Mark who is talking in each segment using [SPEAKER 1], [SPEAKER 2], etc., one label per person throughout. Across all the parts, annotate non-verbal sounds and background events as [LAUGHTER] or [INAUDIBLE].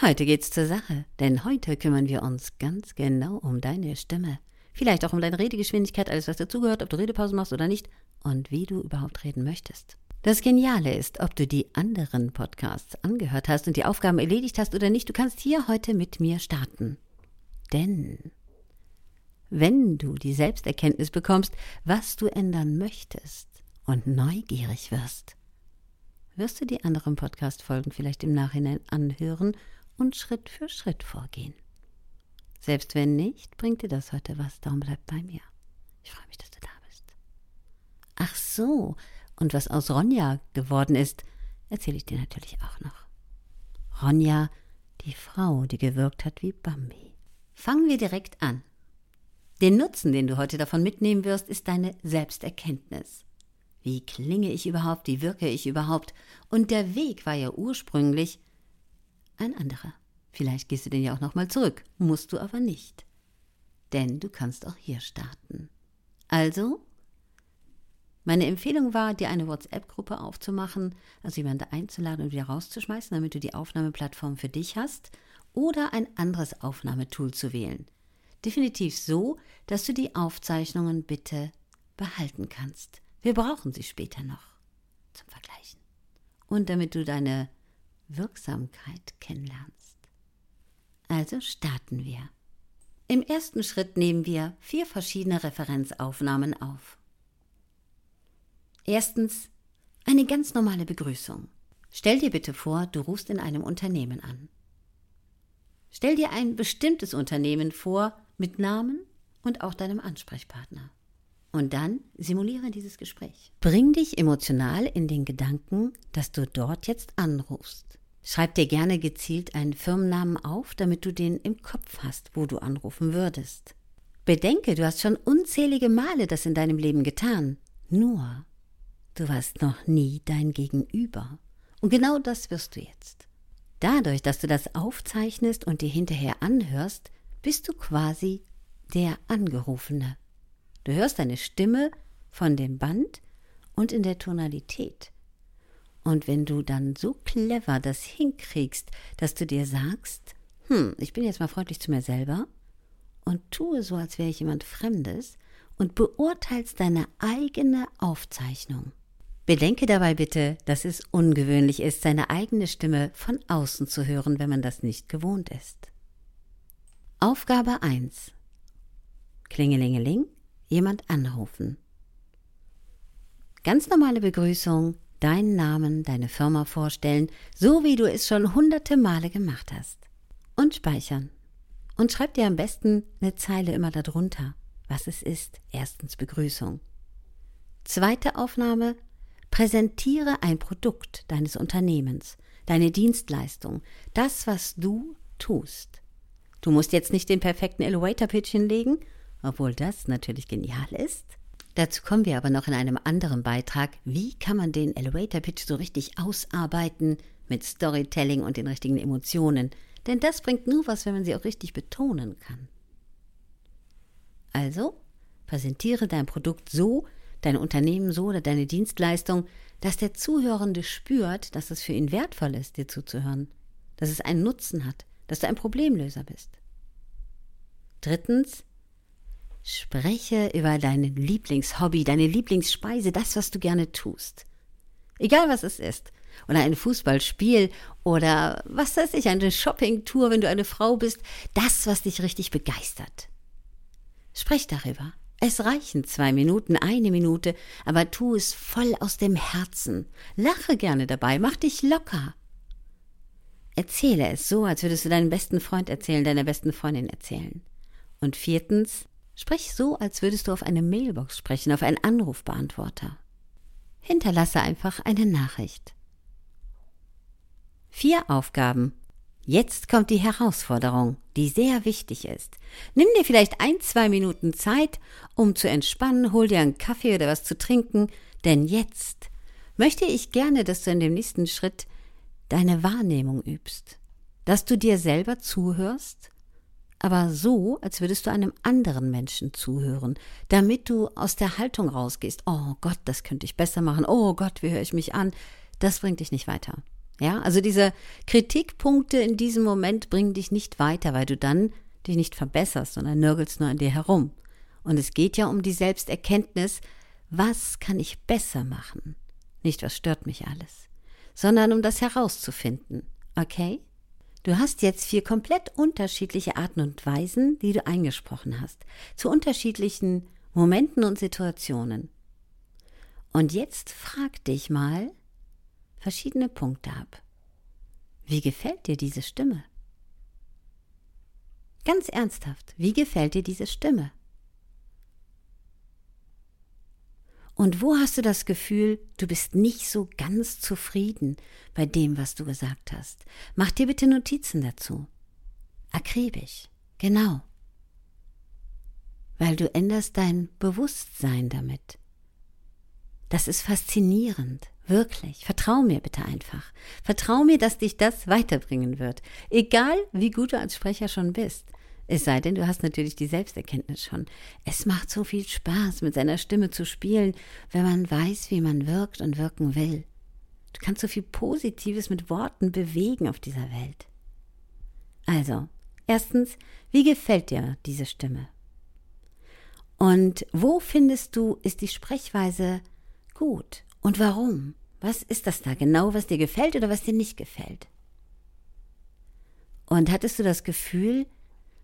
[SPEAKER 1] Heute geht's zur Sache, denn heute kümmern wir uns ganz genau um deine Stimme. Vielleicht auch um deine Redegeschwindigkeit, alles was dazugehört, ob du Redepausen machst oder nicht und wie du überhaupt reden möchtest. Das Geniale ist, ob du die anderen Podcasts angehört hast und die Aufgaben erledigt hast oder nicht, du kannst hier heute mit mir starten. Denn wenn du die Selbsterkenntnis bekommst, was du ändern möchtest und neugierig wirst, wirst du die anderen Podcast-Folgen vielleicht im Nachhinein anhören und Schritt für Schritt vorgehen. Selbst wenn nicht, bringt dir das heute was, darum bleib bei mir. Ich freue mich, dass du da bist. Ach so, und was aus Ronja geworden ist, erzähle ich dir natürlich auch noch. Ronja, die Frau, die gewirkt hat wie Bambi. Fangen wir direkt an. Den Nutzen, den du heute davon mitnehmen wirst, ist deine Selbsterkenntnis. Wie klinge ich überhaupt, wie wirke ich überhaupt? Und der Weg war ja ursprünglich ein anderer. Vielleicht gehst du den ja auch nochmal zurück, musst du aber nicht. Denn du kannst auch hier starten. Also, meine Empfehlung war, dir eine WhatsApp-Gruppe aufzumachen, also jemanden einzuladen und wieder rauszuschmeißen, damit du die Aufnahmeplattform für dich hast, oder ein anderes Aufnahmetool zu wählen. Definitiv so, dass du die Aufzeichnungen bitte behalten kannst. Wir brauchen sie später noch zum Vergleichen. Und damit du deine Wirksamkeit kennenlernst. Also starten wir. Im ersten Schritt nehmen wir vier verschiedene Referenzaufnahmen auf. Erstens eine ganz normale Begrüßung. Stell dir bitte vor, du rufst in einem Unternehmen an. Stell dir ein bestimmtes Unternehmen vor mit Namen und auch deinem Ansprechpartner. Und dann simuliere dieses Gespräch. Bring dich emotional in den Gedanken, dass du dort jetzt anrufst. Schreib dir gerne gezielt einen Firmennamen auf, damit du den im Kopf hast, wo du anrufen würdest. Bedenke, du hast schon unzählige Male das in deinem Leben getan. Nur, du warst noch nie dein Gegenüber. Und genau das wirst du jetzt. Dadurch, dass du das aufzeichnest und dir hinterher anhörst, bist du quasi der Angerufene. Du hörst deine Stimme von dem Band und in der Tonalität. Und wenn du dann so clever das hinkriegst, dass du dir sagst, hm, ich bin jetzt mal freundlich zu mir selber und tue so, als wäre ich jemand Fremdes und beurteilst deine eigene Aufzeichnung. Bedenke dabei bitte, dass es ungewöhnlich ist, seine eigene Stimme von außen zu hören, wenn man das nicht gewohnt ist. Aufgabe 1. Klingelingeling, jemand anrufen. Ganz normale Begrüßung, deinen Namen, deine Firma vorstellen, so wie du es schon hunderte Male gemacht hast. Und speichern. Und schreib dir am besten eine Zeile immer darunter, was es ist. Erstens Begrüßung. Zweite Aufnahme. Präsentiere ein Produkt deines Unternehmens, deine Dienstleistung, das, was du tust. Du musst jetzt nicht den perfekten Elevator Pitch hinlegen, obwohl das natürlich genial ist. Dazu kommen wir aber noch in einem anderen Beitrag. Wie kann man den Elevator Pitch so richtig ausarbeiten mit Storytelling und den richtigen Emotionen? Denn das bringt nur was, wenn man sie auch richtig betonen kann. Also, präsentiere dein Produkt so, dein Unternehmen so oder deine Dienstleistung, dass der Zuhörende spürt, dass es für ihn wertvoll ist, dir zuzuhören, dass es einen Nutzen hat, dass du ein Problemlöser bist. Drittens, Spreche über dein Lieblingshobby, deine Lieblingsspeise, das, was du gerne tust. Egal was es ist. Oder ein Fußballspiel oder was weiß ich, eine Shoppingtour, wenn du eine Frau bist. Das, was dich richtig begeistert. Sprech darüber. Es reichen zwei Minuten, eine Minute, aber tu es voll aus dem Herzen. Lache gerne dabei, mach dich locker. Erzähle es so, als würdest du deinem besten Freund erzählen, deiner besten Freundin erzählen. Und viertens, Sprich so, als würdest du auf eine Mailbox sprechen, auf einen Anrufbeantworter. Hinterlasse einfach eine Nachricht. Vier Aufgaben. Jetzt kommt die Herausforderung, die sehr wichtig ist. Nimm dir vielleicht ein, zwei Minuten Zeit, um zu entspannen, hol dir einen Kaffee oder was zu trinken, denn jetzt möchte ich gerne, dass du in dem nächsten Schritt deine Wahrnehmung übst, dass du dir selber zuhörst aber so, als würdest du einem anderen Menschen zuhören, damit du aus der Haltung rausgehst, oh Gott, das könnte ich besser machen, oh Gott, wie höre ich mich an, das bringt dich nicht weiter. Ja, also diese Kritikpunkte in diesem Moment bringen dich nicht weiter, weil du dann dich nicht verbesserst, sondern nörgelst nur an dir herum. Und es geht ja um die Selbsterkenntnis, was kann ich besser machen? Nicht, was stört mich alles, sondern um das herauszufinden. Okay? Du hast jetzt vier komplett unterschiedliche Arten und Weisen, die du eingesprochen hast, zu unterschiedlichen Momenten und Situationen. Und jetzt frag dich mal verschiedene Punkte ab. Wie gefällt dir diese Stimme? Ganz ernsthaft, wie gefällt dir diese Stimme? Und wo hast du das Gefühl, du bist nicht so ganz zufrieden bei dem, was du gesagt hast? Mach dir bitte Notizen dazu. Akribisch, genau. Weil du änderst dein Bewusstsein damit. Das ist faszinierend, wirklich. Vertrau mir bitte einfach. Vertrau mir, dass dich das weiterbringen wird. Egal, wie gut du als Sprecher schon bist. Es sei denn, du hast natürlich die Selbsterkenntnis schon. Es macht so viel Spaß, mit seiner Stimme zu spielen, wenn man weiß, wie man wirkt und wirken will. Du kannst so viel Positives mit Worten bewegen auf dieser Welt. Also, erstens, wie gefällt dir diese Stimme? Und wo findest du, ist die Sprechweise gut? Und warum? Was ist das da genau, was dir gefällt oder was dir nicht gefällt? Und hattest du das Gefühl,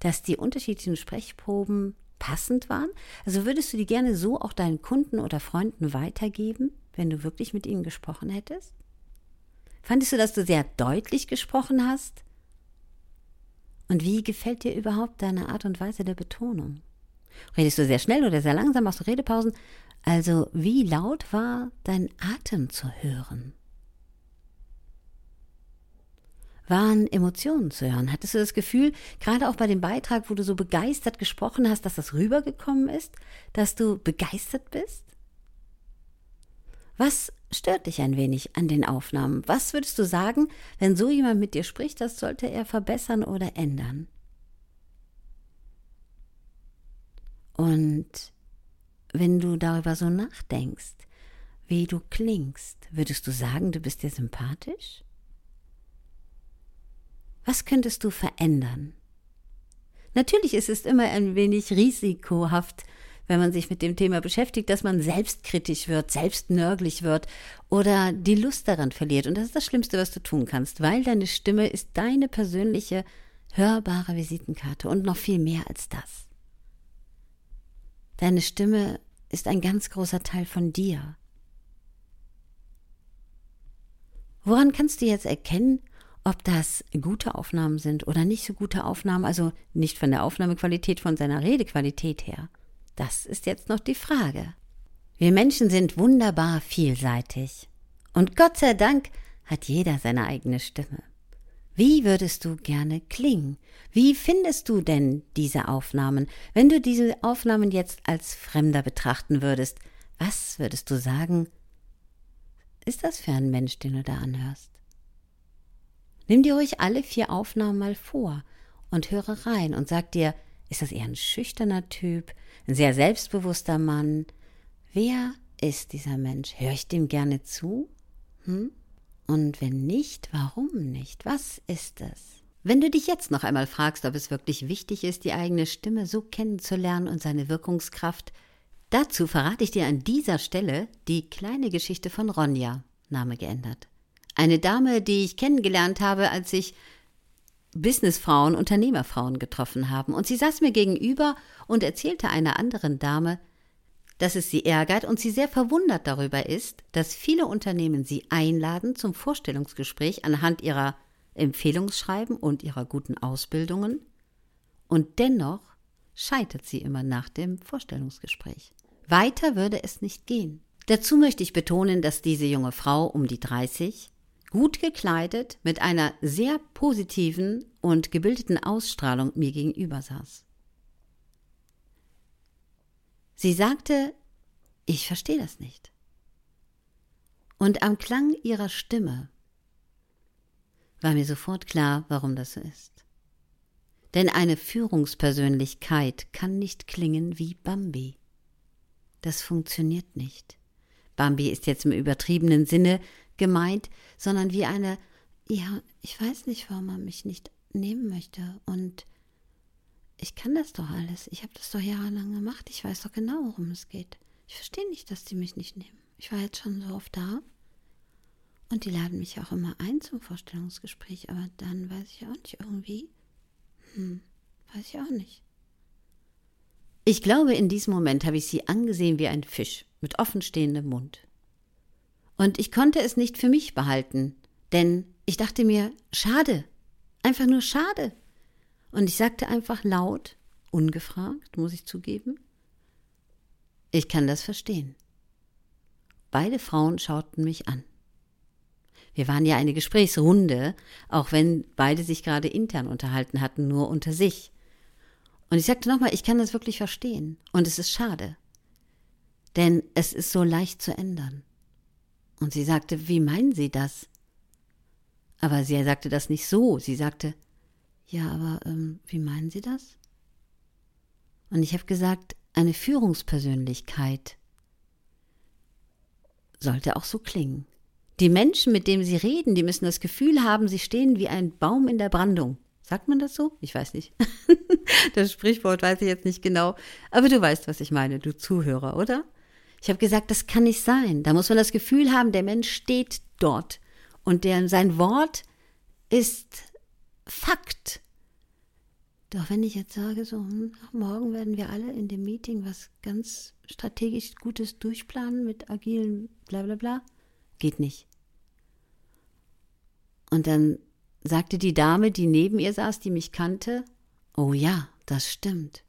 [SPEAKER 1] dass die unterschiedlichen Sprechproben passend waren? Also würdest du die gerne so auch deinen Kunden oder Freunden weitergeben, wenn du wirklich mit ihnen gesprochen hättest? Fandest du, dass du sehr deutlich gesprochen hast? Und wie gefällt dir überhaupt deine Art und Weise der Betonung? Redest du sehr schnell oder sehr langsam, machst du Redepausen? Also wie laut war dein Atem zu hören? Waren Emotionen zu hören. Hattest du das Gefühl, gerade auch bei dem Beitrag, wo du so begeistert gesprochen hast, dass das rübergekommen ist, dass du begeistert bist? Was stört dich ein wenig an den Aufnahmen? Was würdest du sagen, wenn so jemand mit dir spricht, das sollte er verbessern oder ändern? Und wenn du darüber so nachdenkst, wie du klingst, würdest du sagen, du bist dir sympathisch? Was könntest du verändern? Natürlich ist es immer ein wenig risikohaft, wenn man sich mit dem Thema beschäftigt, dass man selbstkritisch wird, selbstnörglich wird oder die Lust daran verliert. Und das ist das Schlimmste, was du tun kannst, weil deine Stimme ist deine persönliche, hörbare Visitenkarte und noch viel mehr als das. Deine Stimme ist ein ganz großer Teil von dir. Woran kannst du jetzt erkennen, ob das gute Aufnahmen sind oder nicht so gute Aufnahmen, also nicht von der Aufnahmequalität, von seiner Redequalität her. Das ist jetzt noch die Frage. Wir Menschen sind wunderbar vielseitig. Und Gott sei Dank hat jeder seine eigene Stimme. Wie würdest du gerne klingen? Wie findest du denn diese Aufnahmen? Wenn du diese Aufnahmen jetzt als Fremder betrachten würdest, was würdest du sagen? Ist das für ein Mensch, den du da anhörst? Nimm dir ruhig alle vier Aufnahmen mal vor und höre rein und sag dir, ist das eher ein schüchterner Typ, ein sehr selbstbewusster Mann? Wer ist dieser Mensch? Höre ich dem gerne zu? Hm? Und wenn nicht, warum nicht? Was ist es? Wenn du dich jetzt noch einmal fragst, ob es wirklich wichtig ist, die eigene Stimme so kennenzulernen und seine Wirkungskraft, dazu verrate ich dir an dieser Stelle die kleine Geschichte von Ronja, Name geändert. Eine Dame, die ich kennengelernt habe, als ich Businessfrauen, Unternehmerfrauen getroffen haben. Und sie saß mir gegenüber und erzählte einer anderen Dame, dass es sie ärgert und sie sehr verwundert darüber ist, dass viele Unternehmen sie einladen zum Vorstellungsgespräch anhand ihrer Empfehlungsschreiben und ihrer guten Ausbildungen. Und dennoch scheitert sie immer nach dem Vorstellungsgespräch. Weiter würde es nicht gehen. Dazu möchte ich betonen, dass diese junge Frau um die 30 gut gekleidet, mit einer sehr positiven und gebildeten Ausstrahlung mir gegenüber saß. Sie sagte, ich verstehe das nicht. Und am Klang ihrer Stimme war mir sofort klar, warum das so ist. Denn eine Führungspersönlichkeit kann nicht klingen wie Bambi. Das funktioniert nicht. Bambi ist jetzt im übertriebenen Sinne gemeint, sondern wie eine ja, ich weiß nicht, warum man mich nicht nehmen möchte. Und ich kann das doch alles. Ich habe das doch jahrelang gemacht. Ich weiß doch genau, worum es geht. Ich verstehe nicht, dass die mich nicht nehmen. Ich war jetzt schon so oft da. Und die laden mich auch immer ein zum Vorstellungsgespräch. Aber dann weiß ich auch nicht irgendwie. Hm, weiß ich auch nicht. Ich glaube, in diesem Moment habe ich sie angesehen wie ein Fisch mit offenstehendem Mund. Und ich konnte es nicht für mich behalten, denn ich dachte mir, schade, einfach nur schade. Und ich sagte einfach laut, ungefragt, muss ich zugeben, ich kann das verstehen. Beide Frauen schauten mich an. Wir waren ja eine Gesprächsrunde, auch wenn beide sich gerade intern unterhalten hatten, nur unter sich. Und ich sagte nochmal, ich kann das wirklich verstehen. Und es ist schade. Denn es ist so leicht zu ändern. Und sie sagte, wie meinen Sie das? Aber sie sagte das nicht so. Sie sagte, ja, aber ähm, wie meinen Sie das? Und ich habe gesagt, eine Führungspersönlichkeit sollte auch so klingen. Die Menschen, mit denen sie reden, die müssen das Gefühl haben, sie stehen wie ein Baum in der Brandung. Sagt man das so? Ich weiß nicht. [LAUGHS] das Sprichwort weiß ich jetzt nicht genau. Aber du weißt, was ich meine, du Zuhörer, oder? Ich habe gesagt, das kann nicht sein. Da muss man das Gefühl haben, der Mensch steht dort und der, sein Wort ist Fakt. Doch wenn ich jetzt sage, so, hm, morgen werden wir alle in dem Meeting was ganz strategisch Gutes durchplanen mit agilen bla bla bla, geht nicht. Und dann sagte die Dame, die neben ihr saß, die mich kannte, oh ja, das stimmt.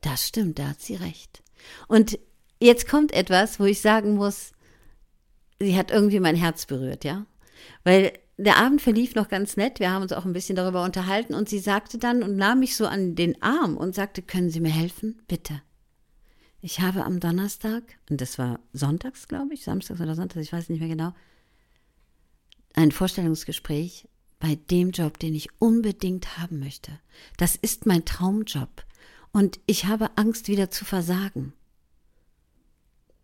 [SPEAKER 1] Das stimmt, da hat sie recht. Und jetzt kommt etwas, wo ich sagen muss, sie hat irgendwie mein Herz berührt, ja? Weil der Abend verlief noch ganz nett. Wir haben uns auch ein bisschen darüber unterhalten und sie sagte dann und nahm mich so an den Arm und sagte, können Sie mir helfen? Bitte. Ich habe am Donnerstag, und das war sonntags, glaube ich, samstags oder sonntags, ich weiß nicht mehr genau, ein Vorstellungsgespräch bei dem Job, den ich unbedingt haben möchte. Das ist mein Traumjob. Und ich habe Angst, wieder zu versagen.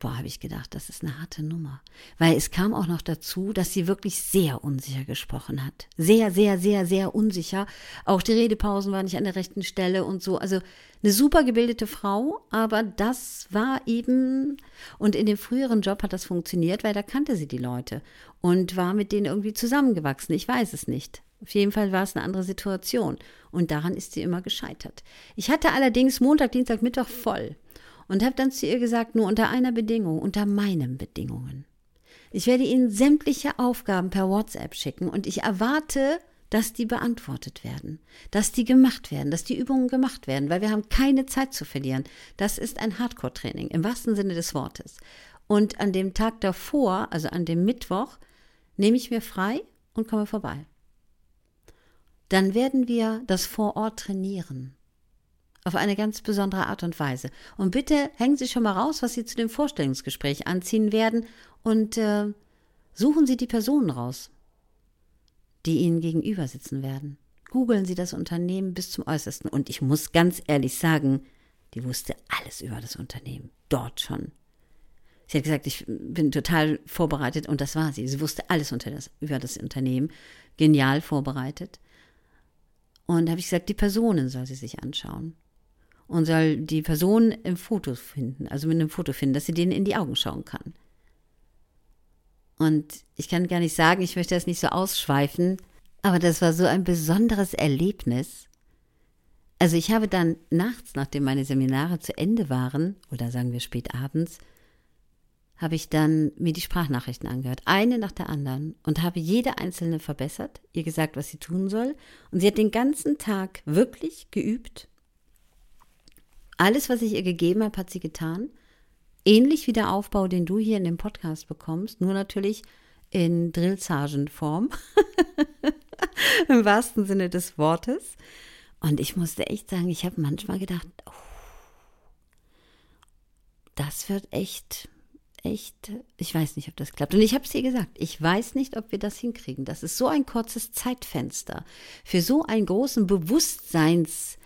[SPEAKER 1] Boah, habe ich gedacht, das ist eine harte Nummer. Weil es kam auch noch dazu, dass sie wirklich sehr unsicher gesprochen hat. Sehr, sehr, sehr, sehr unsicher. Auch die Redepausen waren nicht an der rechten Stelle und so. Also eine super gebildete Frau, aber das war eben, und in dem früheren Job hat das funktioniert, weil da kannte sie die Leute und war mit denen irgendwie zusammengewachsen. Ich weiß es nicht. Auf jeden Fall war es eine andere Situation. Und daran ist sie immer gescheitert. Ich hatte allerdings Montag, Dienstag, Mittwoch voll und habe dann zu ihr gesagt, nur unter einer Bedingung, unter meinen Bedingungen. Ich werde Ihnen sämtliche Aufgaben per WhatsApp schicken und ich erwarte, dass die beantwortet werden, dass die gemacht werden, dass die Übungen gemacht werden, weil wir haben keine Zeit zu verlieren. Das ist ein Hardcore-Training im wahrsten Sinne des Wortes. Und an dem Tag davor, also an dem Mittwoch, nehme ich mir frei und komme vorbei. Dann werden wir das vor Ort trainieren auf eine ganz besondere Art und Weise. Und bitte hängen Sie schon mal raus, was Sie zu dem Vorstellungsgespräch anziehen werden und äh, suchen Sie die Personen raus, die Ihnen gegenüber sitzen werden. Googeln Sie das Unternehmen bis zum Äußersten. Und ich muss ganz ehrlich sagen, die wusste alles über das Unternehmen. Dort schon. Sie hat gesagt, ich bin total vorbereitet und das war sie. Sie wusste alles das, über das Unternehmen. Genial vorbereitet. Und da habe ich gesagt, die Personen soll sie sich anschauen und soll die Person im Foto finden, also mit einem Foto finden, dass sie denen in die Augen schauen kann. Und ich kann gar nicht sagen, ich möchte das nicht so ausschweifen, aber das war so ein besonderes Erlebnis. Also ich habe dann nachts, nachdem meine Seminare zu Ende waren, oder sagen wir spät abends, habe ich dann mir die Sprachnachrichten angehört, eine nach der anderen, und habe jede einzelne verbessert, ihr gesagt, was sie tun soll. Und sie hat den ganzen Tag wirklich geübt alles, was ich ihr gegeben habe, hat sie getan. Ähnlich wie der Aufbau, den du hier in dem Podcast bekommst, nur natürlich in Drillsargenform. [LAUGHS] Im wahrsten Sinne des Wortes. Und ich musste echt sagen, ich habe manchmal gedacht, oh, das wird echt, echt, ich weiß nicht, ob das klappt. Und ich habe es ihr gesagt, ich weiß nicht, ob wir das hinkriegen. Das ist so ein kurzes Zeitfenster für so einen großen Bewusstseins-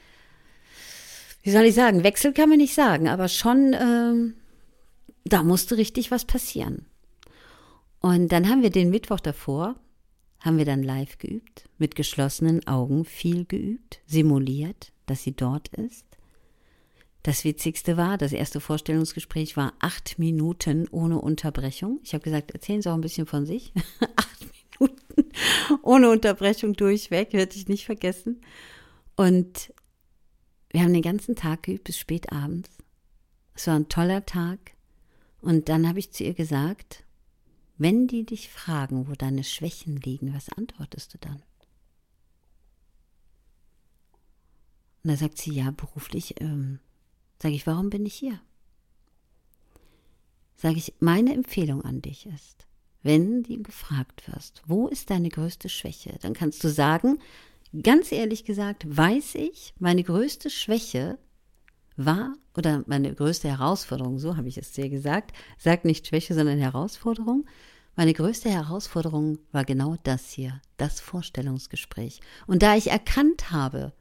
[SPEAKER 1] wie soll ich sagen, Wechsel kann man nicht sagen, aber schon, ähm, da musste richtig was passieren. Und dann haben wir den Mittwoch davor, haben wir dann live geübt, mit geschlossenen Augen viel geübt, simuliert, dass sie dort ist. Das Witzigste war, das erste Vorstellungsgespräch war acht Minuten ohne Unterbrechung. Ich habe gesagt, erzählen Sie auch ein bisschen von sich. [LAUGHS] acht Minuten ohne Unterbrechung durchweg, werde ich nicht vergessen. Und wir haben den ganzen Tag geübt bis spät abends. Es war ein toller Tag. Und dann habe ich zu ihr gesagt, wenn die dich fragen, wo deine Schwächen liegen, was antwortest du dann? Und da sagt sie, ja, beruflich, ähm, sage ich, warum bin ich hier? Sage ich, meine Empfehlung an dich ist, wenn du gefragt wirst, wo ist deine größte Schwäche, dann kannst du sagen, ganz ehrlich gesagt, weiß ich, meine größte Schwäche war oder meine größte Herausforderung, so habe ich es dir gesagt, sag nicht Schwäche, sondern Herausforderung. Meine größte Herausforderung war genau das hier, das Vorstellungsgespräch. Und da ich erkannt habe,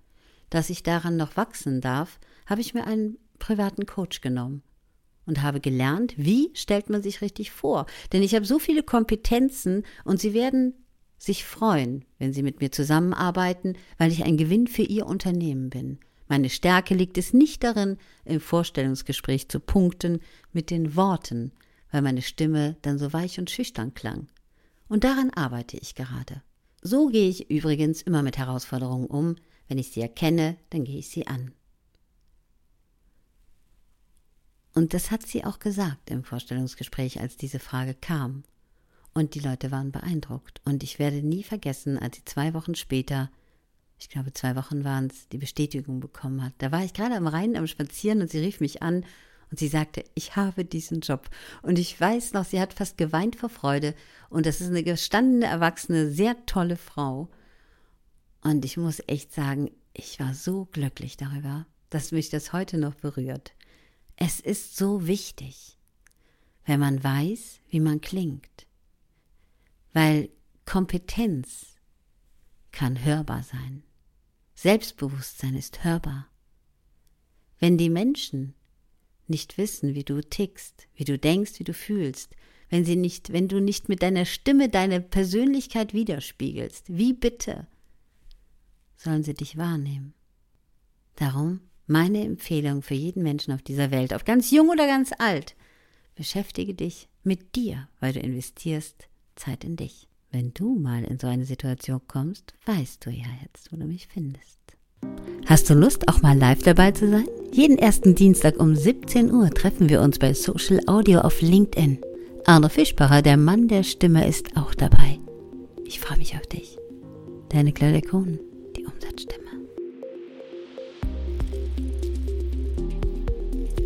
[SPEAKER 1] dass ich daran noch wachsen darf, habe ich mir einen privaten Coach genommen und habe gelernt, wie stellt man sich richtig vor. Denn ich habe so viele Kompetenzen und sie werden sich freuen, wenn sie mit mir zusammenarbeiten, weil ich ein Gewinn für ihr Unternehmen bin. Meine Stärke liegt es nicht darin, im Vorstellungsgespräch zu punkten mit den Worten, weil meine Stimme dann so weich und schüchtern klang. Und daran arbeite ich gerade. So gehe ich übrigens immer mit Herausforderungen um. Wenn ich sie erkenne, dann gehe ich sie an. Und das hat sie auch gesagt im Vorstellungsgespräch, als diese Frage kam. Und die Leute waren beeindruckt. Und ich werde nie vergessen, als sie zwei Wochen später ich glaube zwei Wochen waren es, die Bestätigung bekommen hat. Da war ich gerade am Rhein am Spazieren und sie rief mich an und sie sagte, ich habe diesen Job. Und ich weiß noch, sie hat fast geweint vor Freude und das ist eine gestandene, erwachsene, sehr tolle Frau. Und ich muss echt sagen, ich war so glücklich darüber, dass mich das heute noch berührt. Es ist so wichtig, wenn man weiß, wie man klingt. Weil Kompetenz kann hörbar sein. Selbstbewusstsein ist hörbar. Wenn die Menschen nicht wissen, wie du tickst, wie du denkst, wie du fühlst, wenn sie nicht, wenn du nicht mit deiner Stimme deine Persönlichkeit widerspiegelst, wie bitte sollen sie dich wahrnehmen? Darum meine Empfehlung für jeden Menschen auf dieser Welt, ob ganz jung oder ganz alt, beschäftige dich mit dir, weil du investierst Zeit in dich. Wenn du mal in so eine Situation kommst, weißt du ja jetzt, wo du mich findest. Hast du Lust, auch mal live dabei zu sein? Jeden ersten Dienstag um 17 Uhr treffen wir uns bei Social Audio auf LinkedIn. Arno Fischbacher, der Mann der Stimme, ist auch dabei. Ich freue mich auf dich. Deine Claudia Kohn.